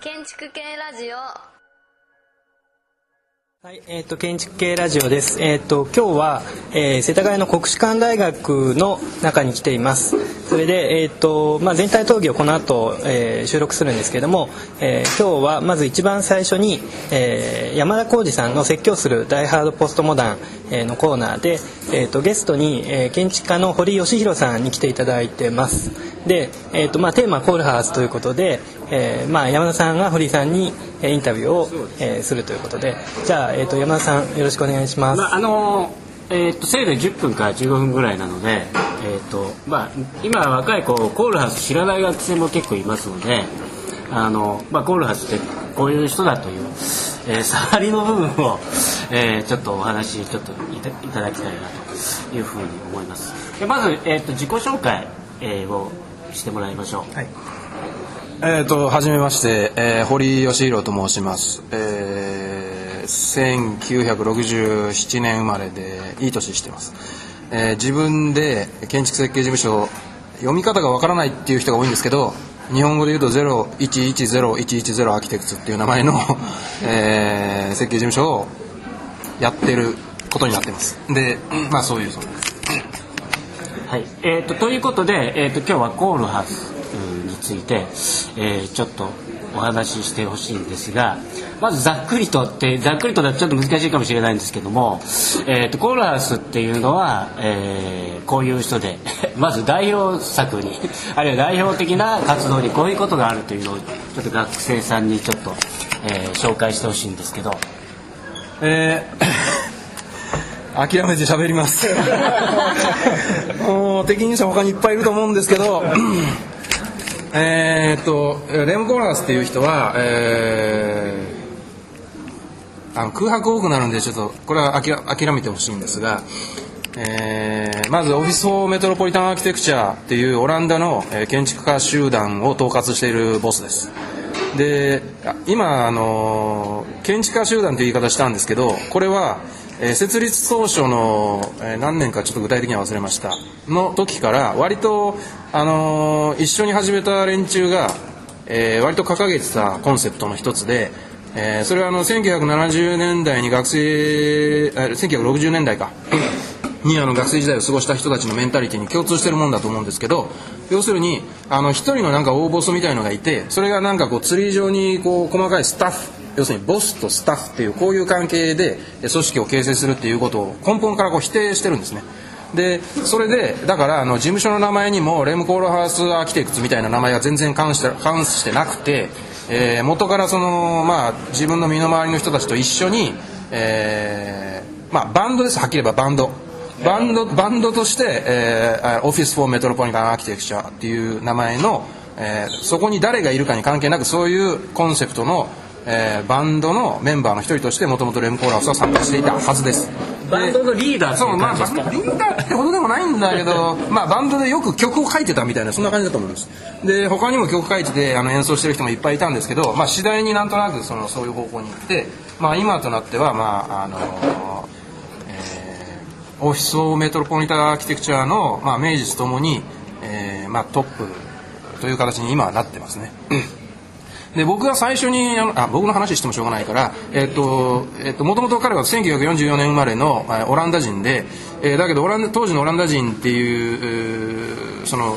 建築系ラジオ。はい、えっ、と建築系ラジオです。えっ、と今日は、えー世田谷の国士舘大学の中に来ています。それでえっ、とまあ全体討議をこの後、えー収録するんですけれども、えー今日はまず一番最初に、えー山田浩二さんの説教するダイハードポストモダン、えーのコーナーでえっ、とゲストに、えー建築家の堀義弘さんに来ていただいてます。で、えっ、とまあテーマはコールハウスということで、えーまあ山田さんが堀さんにインタビューを、えーするということで、じゃあえっ、と山田さんよろしくお願いします。まああのえー、とせいぜい10分から15分ぐらいなので、えーとまあ、今若い子コールハウス知らない学生も結構いますのであの、まあ、コールハウスってこういう人だという、えー触りの部分を、えーちょっとお話ちょっといたいただきたいなというふうに思います。でまず、えー、と自己紹介、えーをしてもらいましょう、はいえー、と、はじめまして、えー堀義弘と申します。えー、1967年生まれで、いい年してます。えー自分で建築設計事務所、読み方がわからないっていう人が多いんですけど、日本語で言うと0110-110アーキテクツっていう名前の、えー設計事務所をやってることになってます。で、まあそういうそうです。はいえー、とということで、えー、と今日はコールハウスついて、えーちょっとお話ししてほしいんですがまずざっくりとってざっくりとだとちょっと難しいかもしれないんですけども、えー、とコールハウスっていうのは、えーこういう人で まず代表作にあるいは代表的な活動にこういうことがあるというのをちょっと学生さんにちょっと、えー紹介してほしいんですけど。えー 諦めて喋ります もう適任者他にいっぱいいると思うんですけどえーっとレム・コーラスっていう人は、えーあの空白多くなるんでちょっとこれは諦めてほしいんですが、えーまずオフィス・フォー・メトロポリタン・アーキテクチャっていうオランダの、建築家集団を統括しているボスです。で今あの建築家集団という言い方したんですけどこれは、え設立当初の、え何年かちょっと具体的には忘れました。の時から割と、あの一緒に始めた連中が、え割と掲げてたコンセプトの一つで、えそれはあの1970年代に学生あ1960年代か。にあの学生時代を過ごした人たちのメンタリティに共通してるもんだと思うんですけど要するにあの一人のなんか大ボスみたいのがいてそれがなんかこうツリー状にこう細かいスタッフ要するにボスとスタッフっていうこういう関係で組織を形成するっていうことを根本からこう否定してるんですね。でそれでだからあの事務所の名前にもレムコールハウスアーキテクツみたいな名前が全然関して関してなくて、えー元からその、まあ、自分の身の回りの人たちと一緒に、えーまあ、バンドですはっきり言えばバンドバンドバンドとして、えー、オフィス・フォー・メトロポリタン・アーキテクチャっていう名前の、えーそこに誰がいるかに関係なくそういうコンセプトの、えーバンドのメンバーの一人としてもともとレムコーラウスは参加していたはずです。バンドのリーダーそうまあリーダーってほどでもないんだけどまあバンドでよく曲を書いてたみたいなそんな感じだと思いますで他にも曲書いててあの演奏してる人もいっぱいいたんですけど、まあ、次第になんとなくそのそういう方向に行って、まあ、今となってはまああのえーオフィス・オー・メトロポリタン・アーキテクチャの、まあ、名実ともに、えーまあ、トップという形に今はなってますね。で僕が最初にあのあ僕の話してもしょうがないから、えっとえっともともと彼は1944年生まれのオランダ人で、えーだけどオランダ当時のオランダ人っていうその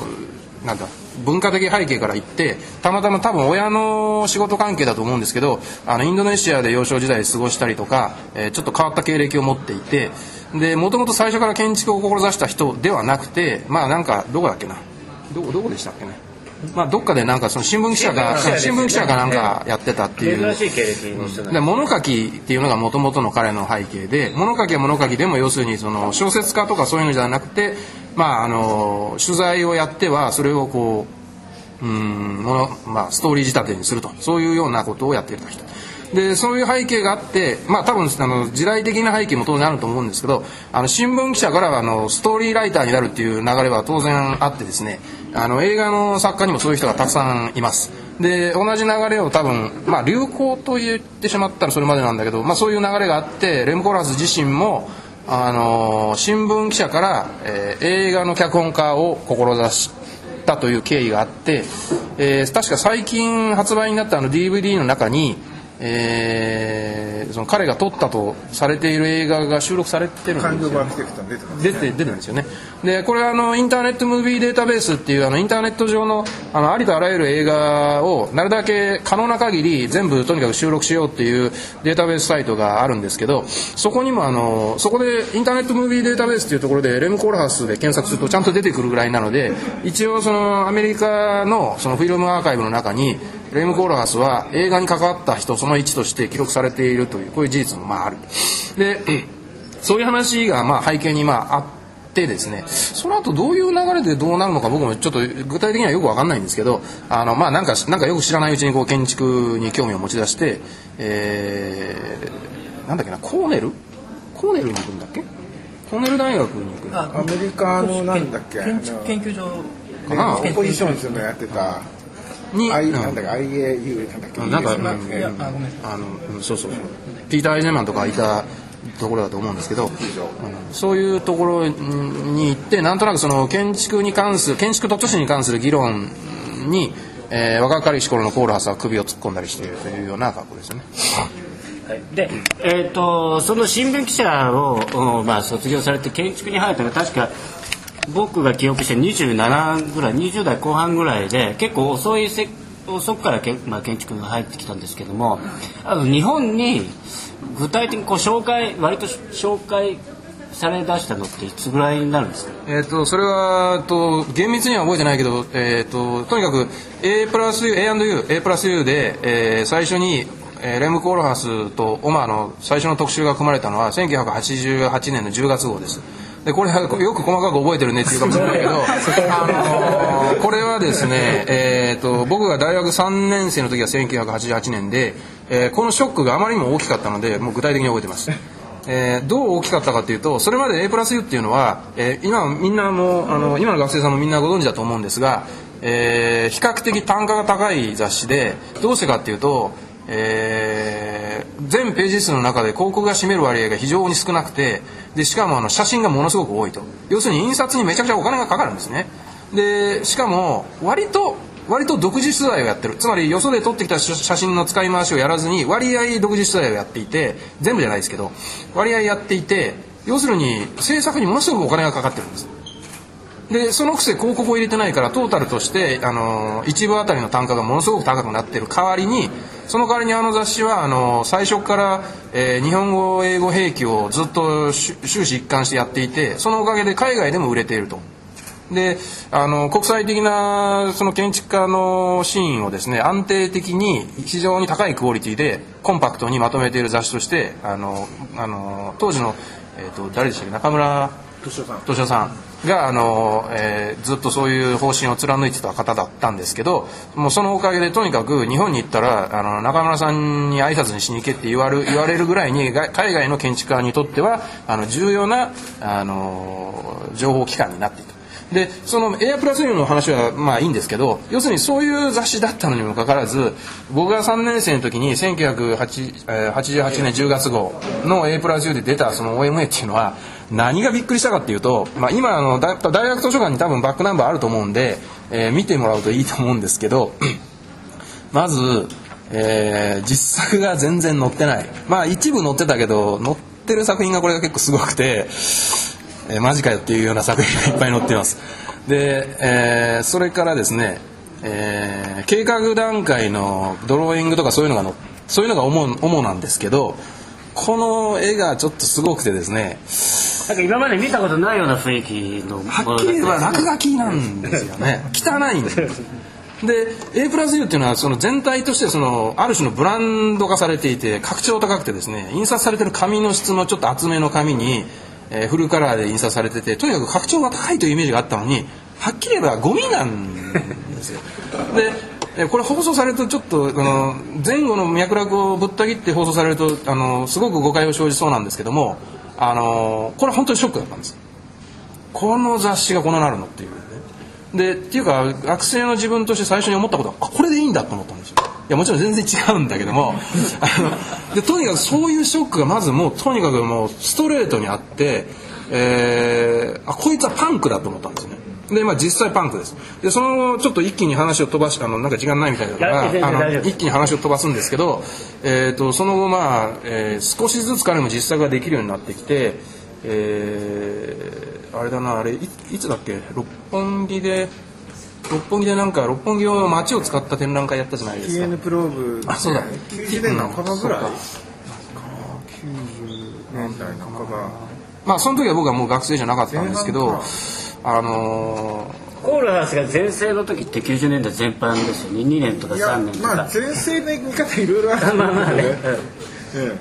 なんだ文化的背景から言ってたまたま多分親の仕事関係だと思うんですけどあのインドネシアで幼少時代過ごしたりとか、えーちょっと変わった経歴を持っていてでもともと最初から建築を志した人ではなくてまあなんかどこだっけな？どどこでしたっけね？まあどっかでなんかその新聞記者が新聞記者がなんかやってたっていう。珍しい経歴の人なんで物書きっていうのがもともとの彼の背景で物書きは物書きでも要するにその小説家とかそういうのじゃなくてまああの取材をやってはそれをこううんもの、まあ、ストーリー仕立てにすると。そういうようなことをやっていた人。でそういう背景があってまあ多分あの時代的な背景も当然あると思うんですけどあの新聞記者からはあのストーリーライターになるっていう流れは当然あってですねあの映画の作家にもそういう人がたくさんいます。で同じ流れを多分、まあ、流行と言ってしまったらそれまでなんだけど、まあ、そういう流れがあってレム・コラス自身もあの新聞記者から、えー映画の脚本家を志したという経緯があって、えー確か最近発売になったあの DVD の中に、えーその彼が撮ったとされている映画が収録されてるんですよ。感情版フィクトン出てます出て出てるんですよね。でこれはあのインターネットムービーデータベースっていうあのインターネット上のあのありとあらゆる映画をなるだけ可能な限り全部とにかく収録しようっていうデータベースサイトがあるんですけどそこにもあのそこでインターネットムービーデータベースっていうところでレム・コールハウスで検索するとちゃんと出てくるぐらいなので一応そのアメリカのそのフィルムアーカイブの中にレム・コールハウスは映画に関わった人その1として記録されているというこういう事実もまあある。でそういう話がまあ背景にまああってですねその後どういう流れでどうなるのか僕もちょっと具体的にはよく分かんないんですけどあのまあなんかなんかよく知らないうちにこう建築に興味を持ち出して、えーなんだっけなコーネル？コーネルに行くんだっけ？コーネル大学に行くアメリカのなんだっけ？建築研究所かな？オポジションズのやってたにん。なんだっけ IAU なんだっけ？なんかあごめん。あのうんそうそうそう。ピーター・アイゼンマンとかいたところだと思うんですけど、うんそういうところに行ってなんとなくその建築に関する建築と都市に関する議論に、えー若かりし頃のコールハスは首を突っ込んだりしているというような格好ですよね。で、えー、とその新聞記者を、うんまあ、卒業されて建築に入ったのが確か僕が記憶して27ぐらい20代後半ぐらいで結構遅いせ遅くからけ、まあ、建築が入ってきたんですけどもあの日本に具体的にこう紹介割と紹介され出したのっていつぐらいになるんですか？えー、とそれはと厳密には覚えてないけど、えー、ととにかく A プラス A&U A プラス U で、えー最初に、えーレム・コールハスとオマーの最初の特集が組まれたのは1988年の10月号です。でこれはよく細かく覚えてるねっていうかもしれないけど、あのーこれはですね、えー、と僕が大学3年生の時は1988年で、えーこのショックがあまりにも大きかったのでもう具体的に覚えてます。えーどう大きかったかというとそれまで A プラス U っていうのは、えー今みんなもあの今の学生さんもみんなご存知だと思うんですが、えー比較的単価が高い雑誌でどうしてかっていうと、えー全ページ数の中で広告が占める割合が非常に少なくてでしかもあの写真がものすごく多いと。要するに印刷にめちゃくちゃお金がかかるんですね。でしかも割と割と独自取材をやってる。つまりよそで撮ってきた写真の使い回しをやらずに割合独自取材をやっていて全部じゃないですけど割合やっていて要するに制作にものすごくお金がかかってるんです。でそのくせ広告を入れてないからトータルとしてあの一部あたりの単価がものすごく高くなってる代わりにその代わりにあの雑誌はあの最初から、えー日本語英語兵器をずっと終終始一貫してやっていてそのおかげで海外でも売れていると。であの国際的なその建築家のシーンをですね安定的に非常に高いクオリティでコンパクトにまとめている雑誌としてあのあの当時の、えー、と誰でしたっけ中村敏夫さんがあの、えーずっとそういう方針を貫いてた方だったんですけどもうそのおかげでとにかく日本に行ったらあの中村さんに挨拶にしに行けって言われる言われるぐらいに海外の建築家にとってはあの重要なあの情報機関になっていた。でそのエアプラス U の話はまあいいんですけど要するにそういう雑誌だったのにもかかわらず僕が3年生の時に1988年10月号の A プラス U で出たその OMA っていうのは何がびっくりしたかっていうと、まあ、今あの大学図書館に多分バックナンバーあると思うんで、えー見てもらうといいと思うんですけど まず、えー実作が全然載ってない。まあ一部載ってたけど載ってる作品がこれが結構すごくて、えーマジかよっていうような作品がいっぱい載ってます。で、えーそれからですね、えー計画段階のドローイングとかそういうのがのそういうのが主主なんですけどこの絵がちょっとすごくてですねなんか今まで見たことないような雰囲気のはっきり言えば落書きなんですよね。汚いんですで A プラス U っていうのはその全体としてそのある種のブランド化されていて格調高くてですね印刷されてる紙の質のちょっと厚めの紙に、えーフルカラーで印刷されててとにかく格調が高いというイメージがあったのにはっきり言えばゴミなんですよ。でこれ放送されるとちょっとあの前後の脈絡をぶった切って放送されるとあのすごく誤解を生じそうなんですけどもあのこれ本当にショックだったんです。この雑誌がこうなるのっていうね。でっていうか学生の自分として最初に思ったことはあこれでいいんだと思ったんですよ。やもちろん全然違うんだけども。あのでとにかくそういうショックがまずもうとにかくもうストレートにあって、えーあこいつはパンクだと思ったんですよねでまあ実際パンクです。でそのちょっと一気に話を飛ばしあのなんか時間ないみたいだからあの一気に話を飛ばすんですけど、えー、とその後まあ、えー少しずつ彼も実作ができるようになってきてえーあれだなあれいいつだっけ？六本木で六本木でなんか六本木の街を使った展覧会やったじゃないですか。TN プローブ。あそうだ。90年半ばぐらい。うん90年代半ば。まあその時は僕はもう学生じゃなかったんですけど前半かあのコールハウスが全盛の時って90年代全般ですよね。2年とかいや3年とか、まあ前世の見方いろいろある。まあまあね、うん。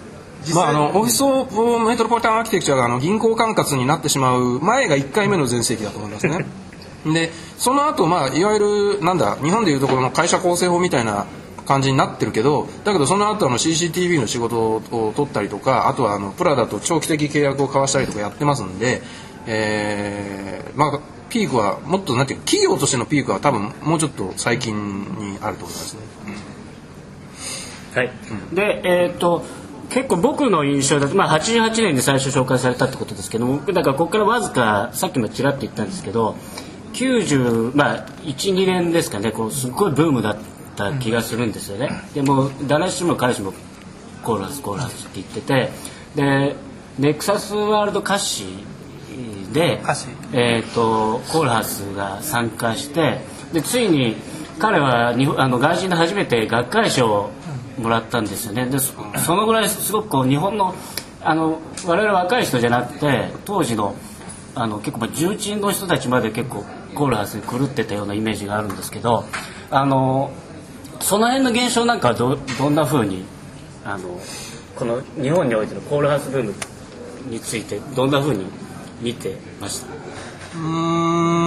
ーまああのオフィスオブメトロポリタンアーキテクチャがあの銀行管轄になってしまう前が1回目の全盛期だと思いますね。でその後まあいわゆるなんだ日本でいうところの会社構成法みたいな感じになってるけどだけどその後あの CCTV の仕事を取ったりとかあとはあのプラダと長期的契約を交わしたりとかやってますんで、えーまあピークはもっとなんていうか企業としてのピークは多分もうちょっと最近にあると思いますね。はい、でえっ、と結構僕の印象だと、まあ、88年に最初紹介されたってことですけどもだからここからわずかさっきもちらっと言ったんですけど90まあ12年ですかねこうすっごいブームだった気がするんですよね、でも誰しも彼氏もコーラスコーラスって言っててでネクサスワールド歌詞で歌詞、えー、とコールハウスが参加してでついに彼は日本あの外人で初めて学会賞をもらったんですよね。でそそのぐらいすごくこう日本のあの我々若い人じゃなくて当時のあの結構まあ重鎮の人たちまで結構コールハウスに狂ってたようなイメージがあるんですけどあのその辺の現象なんかはどどんなふうにあのこの日本においてのコールハウスブームについてどんなふうに見てました。うーん。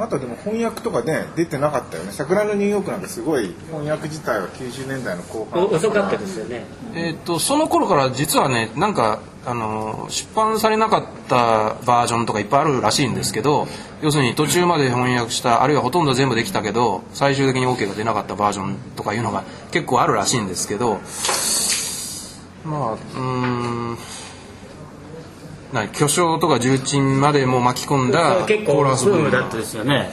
あとでも翻訳とかね出てなかったよね。桜のニューヨークなんかすごい翻訳自体は90年代の後半。お遅かったですよね。えー、とその頃から実はねなんかあの出版されなかったバージョンとかいっぱいあるらしいんですけど要するに途中まで翻訳したあるいはほとんど全部できたけど最終的に OK が出なかったバージョンとかいうのが結構あるらしいんですけどまあうーん何巨匠とか重鎮までも巻き込んだ結構ブコーラスブームーム。だったですよね。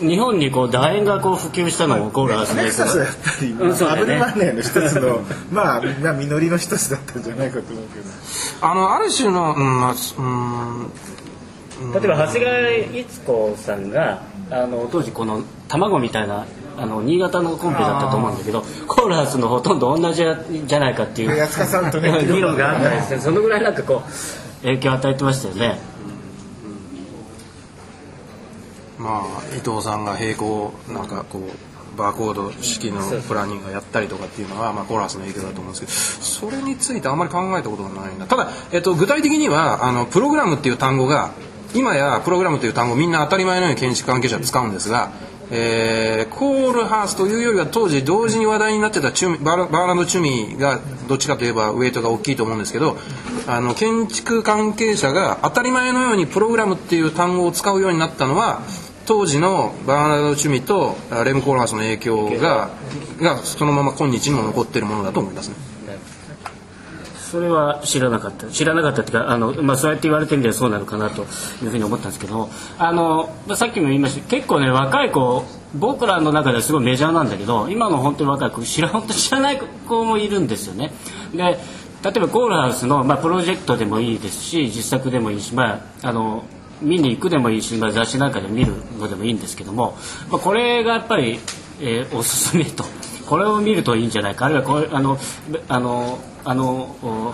で日本にこう楕円がこう普及したのもコーラスで。ネクサスはやっぱり、うんそうだよね。アブネマネーの一つの まあみんな実りの一つだったんじゃないかと思うけど。あのある種の、うんまあすうん。例えば長谷川逸子さんがあの当時この卵みたいなあの新潟のコンペだったと思うんだけどコーラスのほとんど同じじゃないかっていう。安川さんとね 議論があったりしてそのぐらいなんかこう影響を与えてましたよね。まあ伊藤さんが並行なんかこうバーコード式のプランニングをやったりとかっていうのは、まあ、コーラスの影響だと思うんですけどそれについてあんまり考えたことがないな。ただ、えっと、具体的にはあのプログラムっていう単語が今やプログラムという単語みんな当たり前のように建築関係者は使うんですが、えーコールハースというよりは当時同時に話題になってたチュミバーラバーランド・チュミがどっちかといえばウェイトが大きいと思うんですけどあの建築関係者が当たり前のようにプログラムっていう単語を使うようになったのは当時のバーナード・チュミとレム・コールハースの影響ががそのまま今日にも残っているものだと思いますね。それは知らなかった。知らなかったっていうかあの、まあ、そうやって言われてみればそうなのかなというふうに思ったんですけどあのまあさっきも言いました。結構ね若い子僕らの中ではすごいメジャーなんだけど今の本当に若い子知ら本当知らない子もいるんですよね。で例えばコールハウスの、まあ、プロジェクトでもいいですし実作でもいいし、まあ、あの見に行くでもいいし、まあ、雑誌なんかで見るのでもいいんですけども、まあ、これがやっぱり、えーおすすめと。これを見るといいんじゃないか。あるいはこれあのあのあのお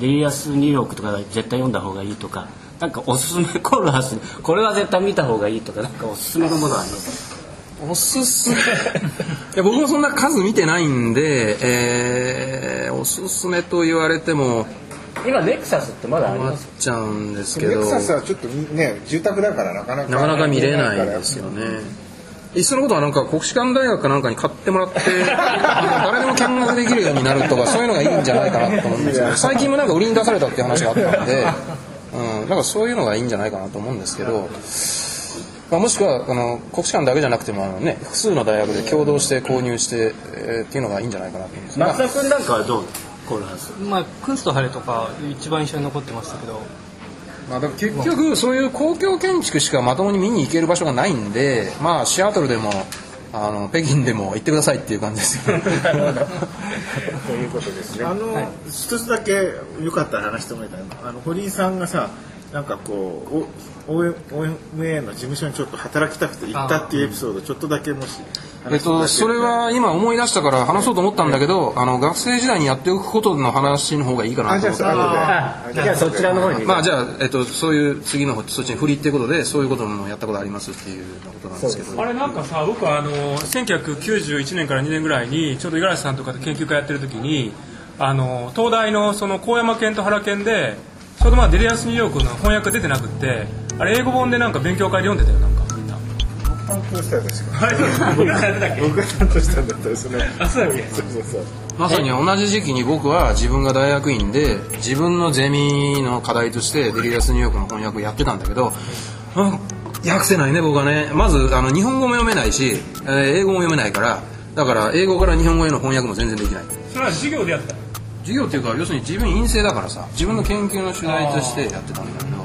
レイアスニューヨークとか絶対読んだ方がいいとかなんかおすすめコールハウスこれは絶対見た方がいいとかなんかおすすめのものはあります？おすすめ。いや僕もそんな数見てないんで、えーおすすめと言われても今ネクサスってまだあります？ちゃうんですけど。ネクサスはちょっとみね住宅だからなかなかなかなか見れないですよね。いっそのことはなんか国士舘大学かなんかに買ってもらって 誰でも見学できるようになると かそういうのがいいんじゃないかなと思うんですけど最近もなんか売りに出されたっていう話があったんで、うん、だからそういうのがいいんじゃないかなと思うんですけどまあ、もしくはあの国士舘だけじゃなくてもあの、ね、複数の大学で共同して購入して、えーっていうのがいいんじゃないかなと思います、松田君なんかはどう？コールハウスまあクンストハレとか一番印象に残ってましたけどまあ、でも結局そういう公共建築しかまともに見に行ける場所がないんで、まあ、シアトルでもあの北京でも行ってくださいっていう感じですよ ということですね。あの、一つだけよかったら話してもらいたいのあの堀井さんがさ、なんかこう、OMA の事務所にちょっと働きたくて行ったっていうエピソード、ちょっとだけもしえっと、それは今思い出したから話そうと思ったんだけどあの学生時代にやっておくことの話の方がいいかな、と思って。じゃあそちらの方にまあじゃあ、えっと、そういう次のそっちに振りっていうことでそういうこともやったことありますっていうことなんですけどあれなんかさ僕はあの1991年から2年ぐらいにちょうど五十嵐さんとかで研究会やってる時にあの東大のその高山県と原県でちょうどまあデリアス・ニューヨークの翻訳出てなくってあれ英語本でなんか勉強会で読んでたよなんかみんな。担当したよ確か僕が担当したんだったらそのあそうだっけ？そうそうそう。まさに同じ時期に僕は自分が大学院で自分のゼミの課題としてデリアスニューヨークの翻訳をやってたんだけど、うん、訳せないね僕はね。まずあの日本語も読めないし、えー英語も読めないからだから英語から日本語への翻訳も全然できない。それは授業でやった授業っていうか要するに自分陰性だからさ自分の研究の主題としてやってたんだけど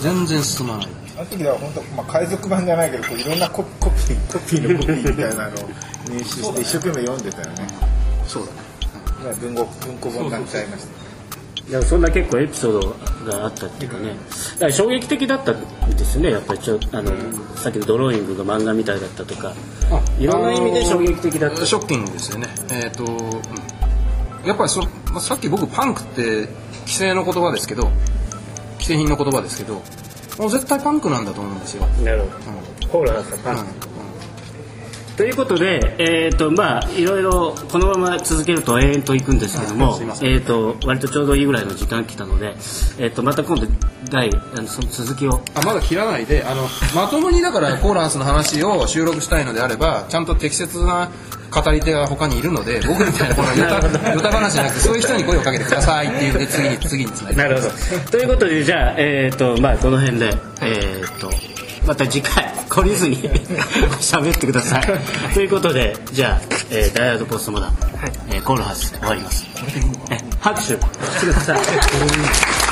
全然進まない。あの時では本当、まあ、海賊版じゃないけどこういろんなココピーコピーのコピーみたいなのを入手して一生懸命読んでたよね。そうだね。今文語文庫本になっちゃいましたでもそんな結構エピソードがあったっていうかね。だから衝撃的だったんですよね。やっぱりちょあのさっきのドローイングが漫画みたいだったとか。いろんな意味で衝撃的だった。ショッキングですよね。えっ、と、うんやっぱりそ、まあ、さっき僕パンクって規制の言葉ですけど既製品の言葉ですけどもう絶対パンクなんだと思うんですよ、なるほど。コールハウスはパンということで、えーとまあ、いろいろこのまま続けると永遠といくんですけども、はいえー、と割とちょうどいいぐらいの時間来たので、えー、とまた今度第あのその続きを。あまだ切らないであのまともにだからコーランスの話を収録したいのであればちゃんと適切な語り手が他にいるので僕みたいなこのヨタヨタ話じゃなくてそういう人に声をかけてくださいっていうで次に次につなげてなるほど。ということでじゃあ、えーとまあ、この辺で、えー、とまた次回懲りずに 喋ってください。ということでじゃあ、えーダイヤードポストモダン、えーコールハウス終わります。え拍手してください。